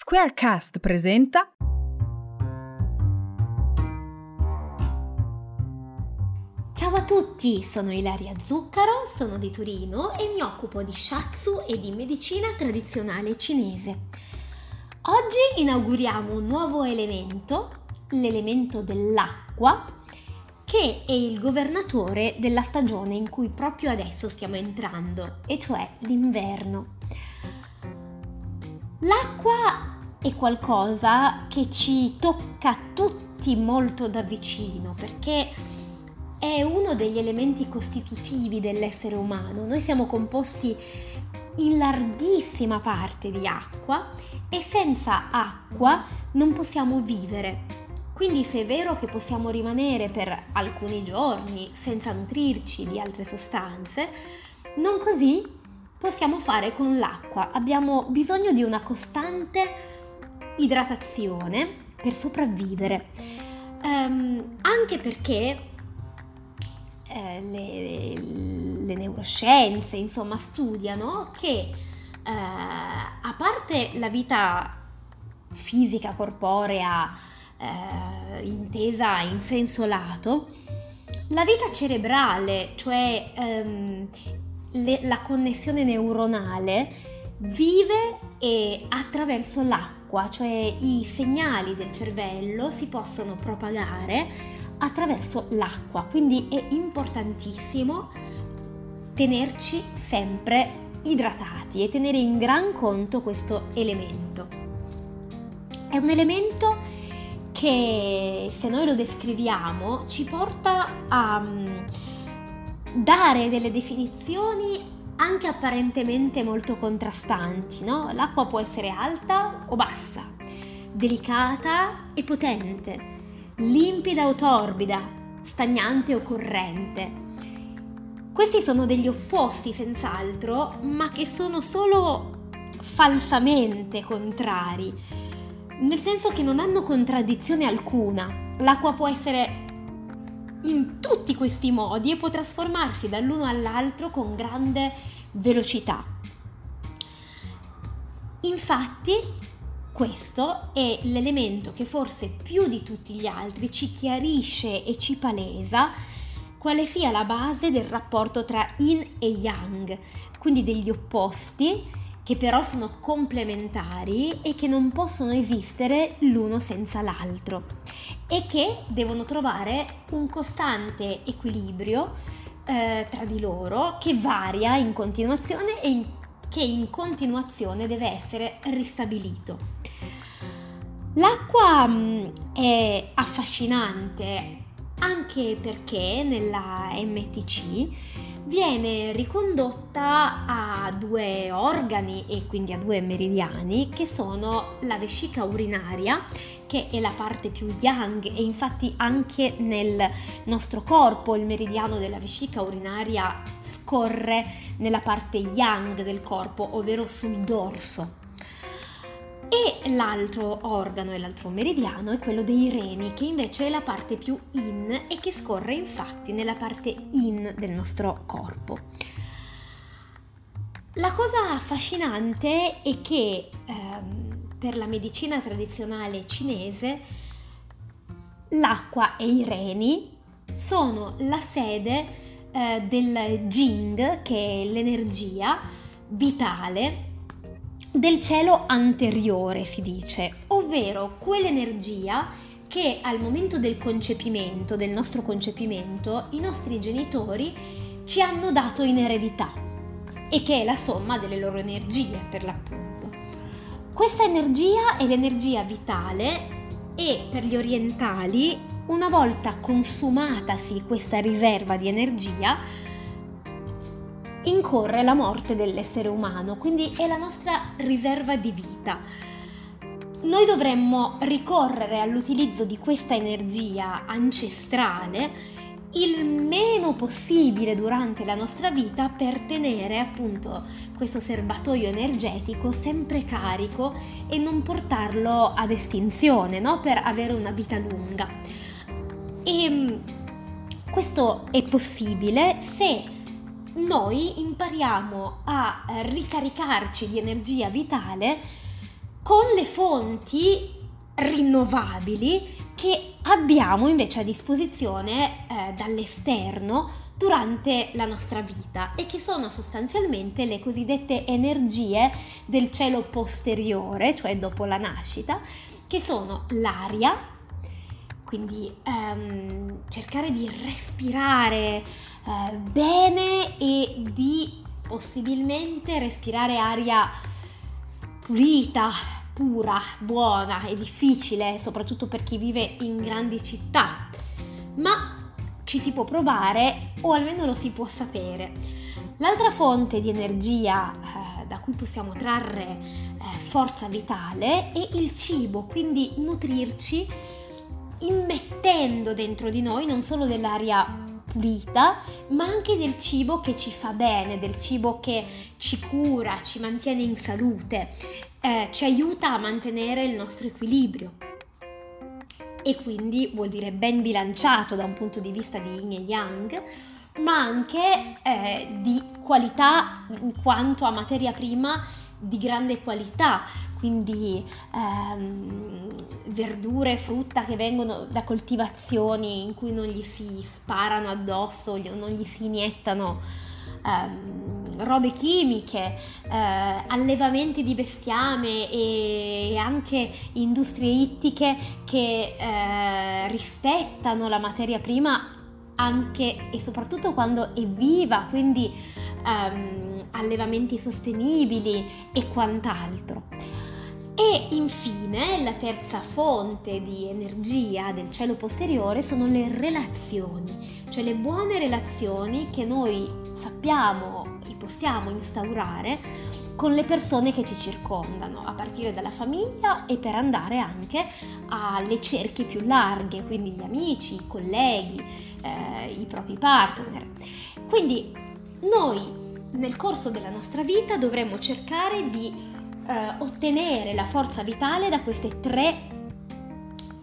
Squarecast presenta Ciao a tutti, sono Ilaria Zuccaro, sono di Torino e mi occupo di shiatsu e di medicina tradizionale cinese. Oggi inauguriamo un nuovo elemento, l'elemento dell'acqua, che è il governatore della stagione in cui proprio adesso stiamo entrando, e cioè l'inverno. L'acqua è qualcosa che ci tocca tutti molto da vicino perché è uno degli elementi costitutivi dell'essere umano. Noi siamo composti in larghissima parte di acqua e senza acqua non possiamo vivere. Quindi se è vero che possiamo rimanere per alcuni giorni senza nutrirci di altre sostanze, non così possiamo fare con l'acqua. Abbiamo bisogno di una costante idratazione per sopravvivere. Um, anche perché eh, le, le, neuroscienze, insomma, studiano che eh, a parte la vita fisica, corporea, eh, intesa in senso lato, la vita cerebrale, cioè ehm, le, la connessione neuronale vive e attraverso l'acqua, cioè i segnali del cervello si possono propagare attraverso l'acqua, quindi è importantissimo tenerci sempre idratati e tenere in gran conto questo elemento. È un elemento che se noi lo descriviamo ci porta a dare delle definizioni anche apparentemente molto contrastanti, no? L'acqua può essere alta o bassa, delicata e potente, limpida o torbida, stagnante o corrente. Questi sono degli opposti senz'altro, ma che sono solo falsamente contrari, nel senso che non hanno contraddizione alcuna. L'acqua può essere in tutti questi modi e può trasformarsi dall'uno all'altro con grande velocità. Infatti, questo è l'elemento che forse più di tutti gli altri ci chiarisce e ci palesa quale sia la base del rapporto tra yin e yang, quindi degli opposti che però sono complementari e che non possono esistere l'uno senza l'altro e che devono trovare un costante equilibrio eh, tra di loro che varia in continuazione e in, che in continuazione deve essere ristabilito. L'acqua mm, è affascinante anche perché nella MTC viene ricondotta a due organi e quindi a due meridiani che sono la vescica urinaria che è la parte più yang e infatti anche nel nostro corpo il meridiano della vescica urinaria scorre nella parte yang del corpo ovvero sul dorso e l'altro organo e l'altro meridiano è quello dei reni, che invece è la parte più in e che scorre infatti nella parte in del nostro corpo. La cosa affascinante è che ehm, per la medicina tradizionale cinese l'acqua e i reni sono la sede eh, del Jing, che è l'energia vitale del cielo anteriore, si dice, ovvero quell'energia che al momento del concepimento, del nostro concepimento, i nostri genitori ci hanno dato in eredità e che è la somma delle loro energie per l'appunto. Questa energia è l'energia vitale e per gli orientali, una volta consumatasi questa riserva di energia, incorre la morte dell'essere umano, quindi è la nostra riserva di vita. Noi dovremmo ricorrere all'utilizzo di questa energia ancestrale il meno possibile durante la nostra vita per tenere appunto questo serbatoio energetico sempre carico e non portarlo ad estinzione, no? per avere una vita lunga. E mm, questo è possibile se noi impariamo a ricaricarci di energia vitale con le fonti rinnovabili che abbiamo invece a disposizione eh, dall'esterno durante la nostra vita e che sono sostanzialmente le cosiddette energie del cielo posteriore, cioè dopo la nascita, che sono l'aria, quindi ehm, cercare di respirare eh, bene e di possibilmente respirare aria pulita, pura, buona e difficile, soprattutto per chi vive in grandi città. Ma ci si può provare o almeno lo si può sapere. L'altra fonte di energia eh, da cui possiamo trarre eh, forza vitale è il cibo, quindi nutrirci immettendo dentro di noi non solo dell'aria pulita, ma anche del cibo che ci fa bene, del cibo che ci cura, ci mantiene in salute, eh, ci aiuta a mantenere il nostro equilibrio. E quindi vuol dire ben bilanciato da un punto di vista di yin e yang, ma anche eh, di qualità in quanto a materia prima di grande qualità, quindi ehm, verdure frutta che vengono da coltivazioni in cui non gli si sparano addosso, non gli si iniettano ehm, robe chimiche, eh, allevamenti di bestiame e anche industrie ittiche che eh, rispettano la materia prima anche e soprattutto quando è viva, quindi ehm, allevamenti sostenibili e quant'altro. E infine la terza fonte di energia del cielo posteriore sono le relazioni, cioè le buone relazioni che noi sappiamo e possiamo instaurare con le persone che ci circondano, a partire dalla famiglia e per andare anche alle cerchie più larghe, quindi gli amici, i colleghi, eh, i propri partner. Quindi noi nel corso della nostra vita dovremmo cercare di eh, ottenere la forza vitale da queste tre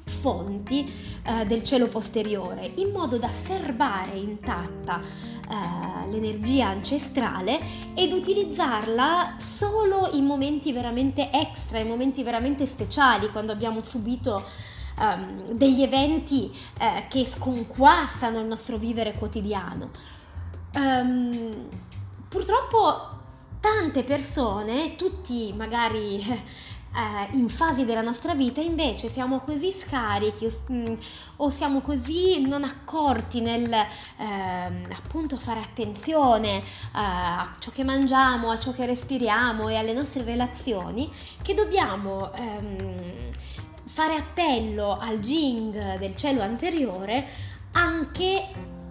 fonti eh, del cielo posteriore in modo da serbare intatta eh, l'energia ancestrale ed utilizzarla solo in momenti veramente extra, in momenti veramente speciali, quando abbiamo subito um, degli eventi uh, che sconquassano il nostro vivere quotidiano. Um, purtroppo tante persone, tutti magari eh, in fasi della nostra vita, invece siamo così scarichi o, mm, o siamo così non accorti nel eh, appunto fare attenzione eh, a ciò che mangiamo, a ciò che respiriamo e alle nostre relazioni, che dobbiamo ehm, fare appello al Jing del cielo anteriore anche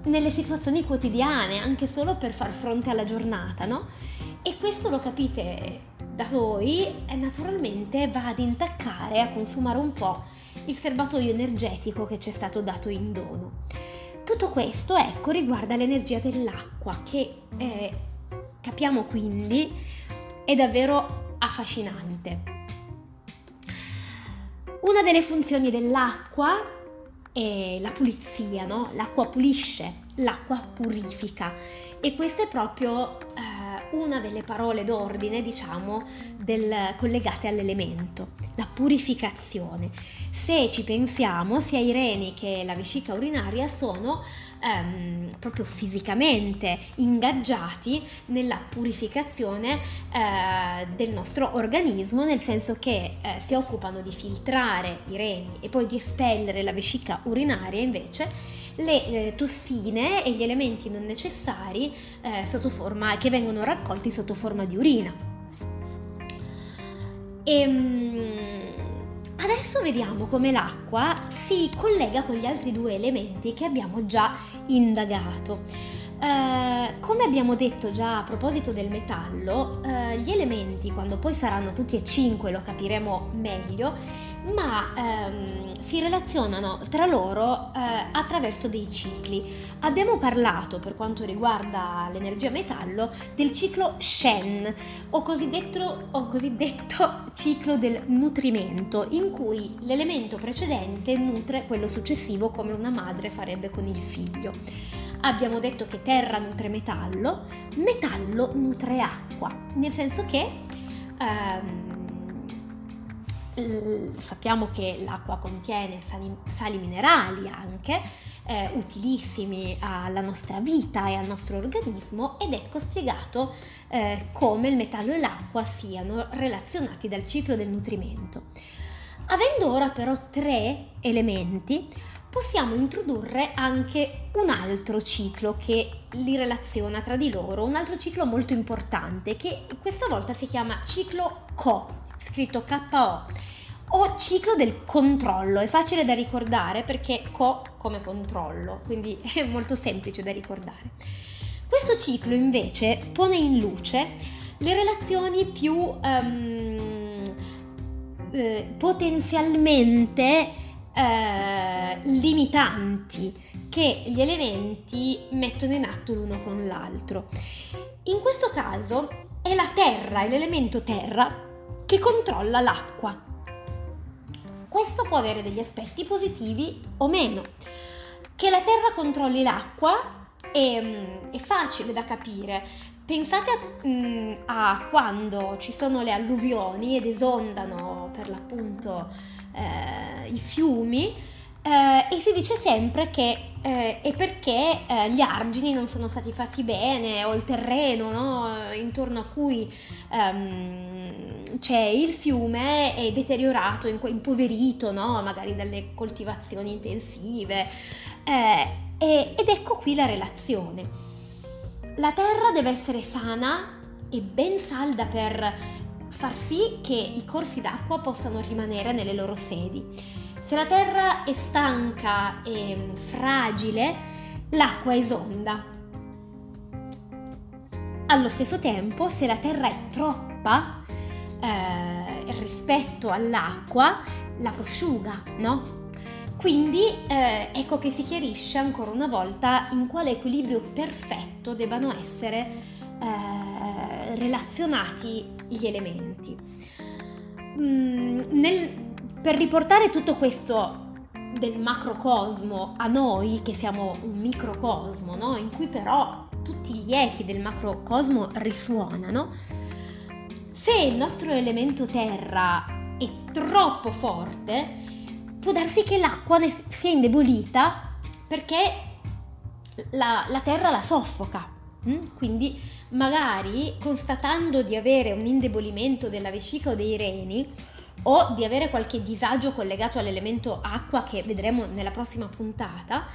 nelle situazioni quotidiane, anche solo per far fronte alla giornata, no? E questo lo capite da voi e naturalmente va ad intaccare, a consumare un po' il serbatoio energetico che ci è stato dato in dono. Tutto questo, ecco, riguarda l'energia dell'acqua che eh, capiamo quindi è davvero affascinante. Una delle funzioni dell'acqua è la pulizia, no? L'acqua pulisce, l'acqua purifica e questa è proprio eh, una delle parole d'ordine, diciamo, del, collegate all'elemento, la purificazione. Se ci pensiamo, sia i reni che la vescica urinaria sono ehm, proprio fisicamente ingaggiati nella purificazione eh, del nostro organismo, nel senso che eh, si occupano di filtrare i reni e poi di espellere la vescica urinaria invece le eh, tossine e gli elementi non necessari eh, forma, che vengono raccolti sotto forma di urina. E, ehm, adesso vediamo come l'acqua si collega con gli altri due elementi che abbiamo già indagato. Uh, come abbiamo detto già a proposito del metallo, uh, gli elementi, quando poi saranno tutti e cinque, lo capiremo meglio, ma ehm, si relazionano tra loro eh, attraverso dei cicli. Abbiamo parlato per quanto riguarda l'energia metallo del ciclo Shen o cosiddetto, o cosiddetto ciclo del nutrimento in cui l'elemento precedente nutre quello successivo come una madre farebbe con il figlio. Abbiamo detto che terra nutre metallo, metallo nutre acqua, nel senso che ehm, sappiamo che l'acqua contiene sali, sali minerali anche, eh, utilissimi alla nostra vita e al nostro organismo ed ecco spiegato eh, come il metallo e l'acqua siano relazionati dal ciclo del nutrimento. Avendo ora però tre elementi, possiamo introdurre anche un altro ciclo che li relaziona tra di loro, un altro ciclo molto importante che questa volta si chiama ciclo CO, scritto KO, o ciclo del controllo. È facile da ricordare perché CO come controllo, quindi è molto semplice da ricordare. Questo ciclo invece pone in luce le relazioni più um, eh, potenzialmente eh, limitanti che gli elementi mettono in atto l'uno con l'altro. In questo caso è la terra, è l'elemento terra che controlla l'acqua. Questo può avere degli aspetti positivi o meno. Che la terra controlli l'acqua è, mm, è facile da capire. Pensate a, mm, a, quando ci sono le alluvioni ed esondano per l'appunto eh, i fiumi eh, e si dice sempre che eh, è perché eh, gli argini non sono stati fatti bene o il terreno no, intorno a cui ehm, c'è il fiume è deteriorato, impoverito, no, magari dalle coltivazioni intensive. Eh, ed ecco qui la relazione. La terra deve essere sana e ben salda per far sì che i corsi d'acqua possano rimanere nelle loro sedi. Se la terra è stanca e fragile, l'acqua esonda. Allo stesso tempo, se la terra è troppa eh, rispetto all'acqua, la prosciuga, no? Quindi eh, ecco che si chiarisce ancora una volta in quale equilibrio perfetto debbano essere eh, relazionati gli elementi. Mm, nel, per riportare tutto questo del macrocosmo a noi, che siamo un microcosmo, no? in cui però tutti gli echi del macrocosmo risuonano, se il nostro elemento terra è troppo forte, può darsi che l'acqua ne sia indebolita perché la, la terra la soffoca. Mm? Quindi magari constatando di avere un indebolimento della vescica o dei reni o di avere qualche disagio collegato all'elemento acqua che vedremo nella prossima puntata,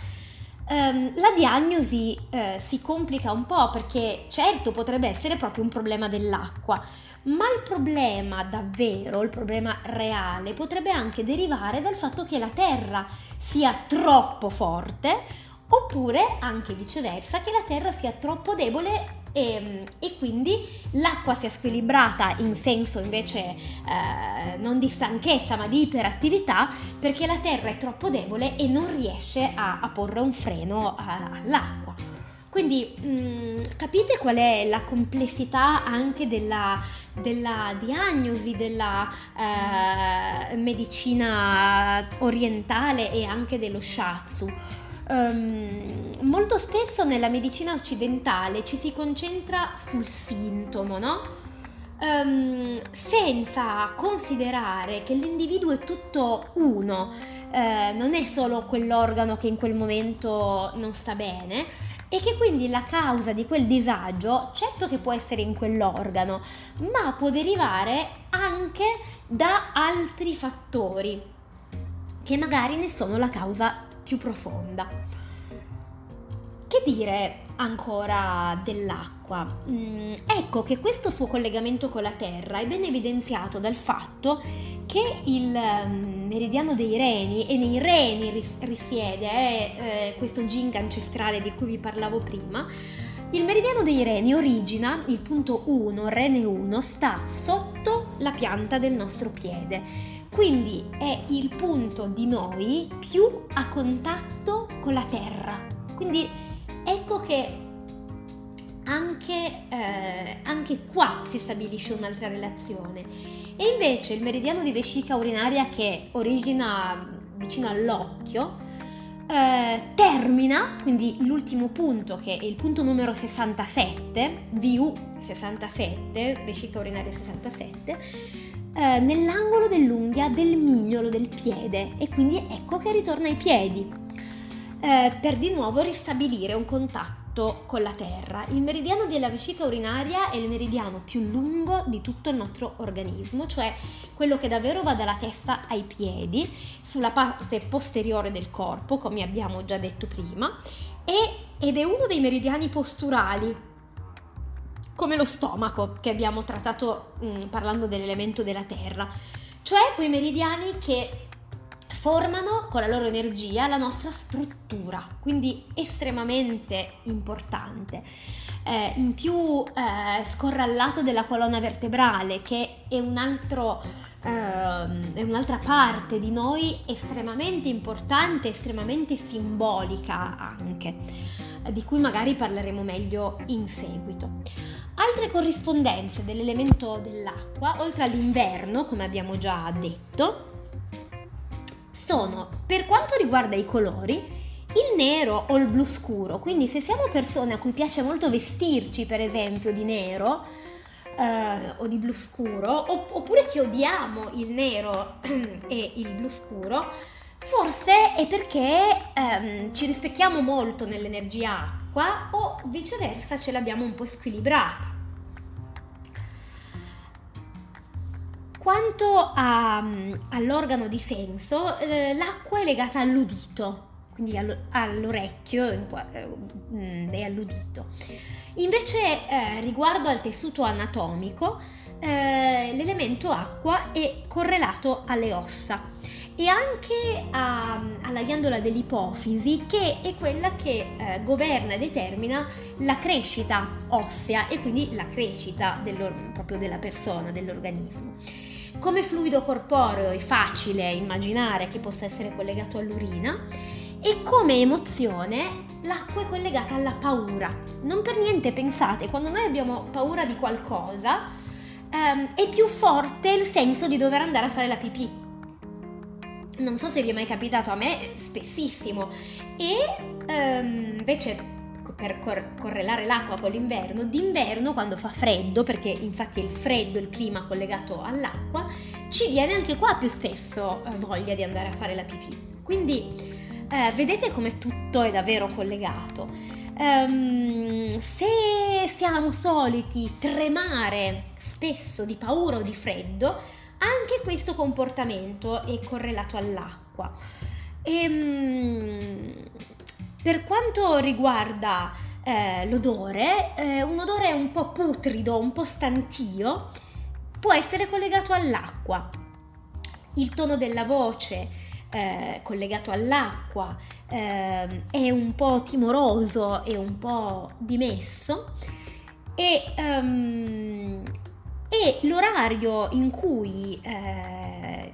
ehm, la diagnosi eh, si complica un po' perché certo potrebbe essere proprio un problema dell'acqua, ma il problema davvero, il problema reale, potrebbe anche derivare dal fatto che la terra sia troppo forte oppure anche viceversa che la terra sia troppo debole e, e, quindi l'acqua sia squilibrata in senso invece eh, non di stanchezza ma di iperattività perché la terra è troppo debole e non riesce a, a porre un freno a, all'acqua. Quindi mh, mm, capite qual è la complessità anche della, della diagnosi della eh, medicina orientale e anche dello shatsu? Um, molto spesso nella medicina occidentale ci si concentra sul sintomo, no? Um, senza considerare che l'individuo è tutto uno, eh, non è solo quell'organo che in quel momento non sta bene e che quindi la causa di quel disagio certo che può essere in quell'organo, ma può derivare anche da altri fattori che magari ne sono la causa più profonda. Che dire ancora dell'acqua? Mm, ecco che questo suo collegamento con la Terra è ben evidenziato dal fatto che il um, meridiano dei reni, e nei reni ris- risiede eh, eh, questo jing ancestrale di cui vi parlavo prima, il meridiano dei reni origina, il punto 1, rene 1, sta sotto la pianta del nostro piede quindi è il punto di noi più a contatto con la terra. Quindi ecco che anche, eh, anche qua si stabilisce un'altra relazione. E invece il meridiano di vescica urinaria che origina vicino all'occhio, eh, termina, quindi l'ultimo punto che è il punto numero 67, VU 67, vescica urinaria 67, eh, nell'angolo dell'unghia del mignolo del piede e quindi ecco che ritorna ai piedi eh, per di nuovo ristabilire un contatto con la terra. Il meridiano della vescica urinaria è il meridiano più lungo di tutto il nostro organismo, cioè quello che davvero va dalla testa ai piedi, sulla parte posteriore del corpo, come abbiamo già detto prima, e, ed è uno dei meridiani posturali come lo stomaco che abbiamo trattato mh, mm, parlando dell'elemento della terra, cioè quei meridiani che formano con la loro energia la nostra struttura, quindi estremamente importante. Eh, in più eh, scorre al lato della colonna vertebrale che è, un altro, eh, è un'altra parte di noi estremamente importante, estremamente simbolica anche, di cui magari parleremo meglio in seguito. Altre corrispondenze dell'elemento dell'acqua, oltre all'inverno, come abbiamo già detto, sono, per quanto riguarda i colori, il nero o il blu scuro. Quindi se siamo persone a cui piace molto vestirci, per esempio, di nero eh, o di blu scuro, oppure che odiamo il nero e il blu scuro, forse è perché ehm, ci rispecchiamo molto nell'energia acqua o viceversa ce l'abbiamo un po' squilibrata. Quanto a, mm, all'organo di senso, eh, l'acqua è legata all'udito, quindi all'orecchio e eh, all'udito. Invece eh, riguardo al tessuto anatomico, eh, l'elemento acqua è correlato alle ossa e anche a, alla ghiandola dell'ipofisi che è quella che eh, governa e determina la crescita ossea e quindi la crescita proprio della persona, dell'organismo. Come fluido corporeo è facile immaginare che possa essere collegato all'urina e come emozione l'acqua è collegata alla paura. Non per niente pensate, quando noi abbiamo paura di qualcosa ehm, è più forte il senso di dover andare a fare la pipì. Non so se vi è mai capitato, a me spessissimo. E ehm, invece per cor- correlare l'acqua con l'inverno, d'inverno quando fa freddo, perché infatti è il freddo il clima collegato all'acqua, ci viene anche qua più spesso eh, voglia di andare a fare la pipì. Quindi eh, vedete come tutto è davvero collegato. Um, se siamo soliti tremare spesso di paura o di freddo, anche questo comportamento è correlato all'acqua. E, um, per quanto riguarda eh, l'odore, eh, un odore un po' putrido, un po' stantio, può essere collegato all'acqua. Il tono della voce eh, collegato all'acqua eh, è un po' timoroso e un po' dimesso e, um, e l'orario in cui eh,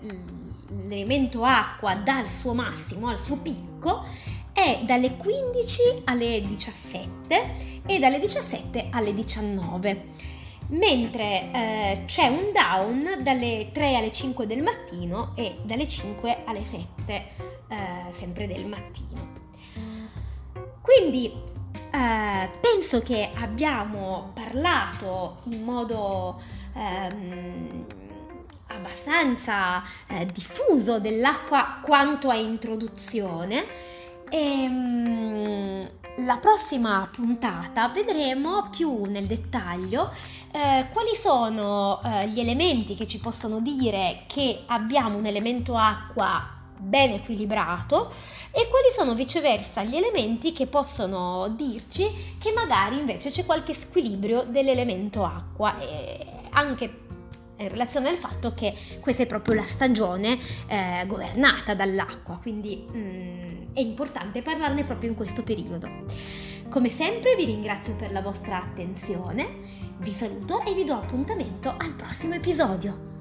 l'elemento acqua dà il suo massimo, al suo picco, è dalle 15 alle 17 e dalle 17 alle 19 mentre eh, c'è un down dalle 3 alle 5 del mattino e dalle 5 alle 7 eh, sempre del mattino. Quindi eh, penso che abbiamo parlato in modo ehm, abbastanza eh, diffuso dell'acqua quanto a introduzione. E ehm, la prossima puntata vedremo più nel dettaglio eh, quali sono eh, gli elementi che ci possono dire che abbiamo un elemento acqua ben equilibrato e quali sono viceversa gli elementi che possono dirci che magari invece c'è qualche squilibrio dell'elemento acqua. E anche in relazione al fatto che questa è proprio la stagione eh, governata dall'acqua, quindi mm, è importante parlarne proprio in questo periodo. Come sempre vi ringrazio per la vostra attenzione, vi saluto e vi do appuntamento al prossimo episodio.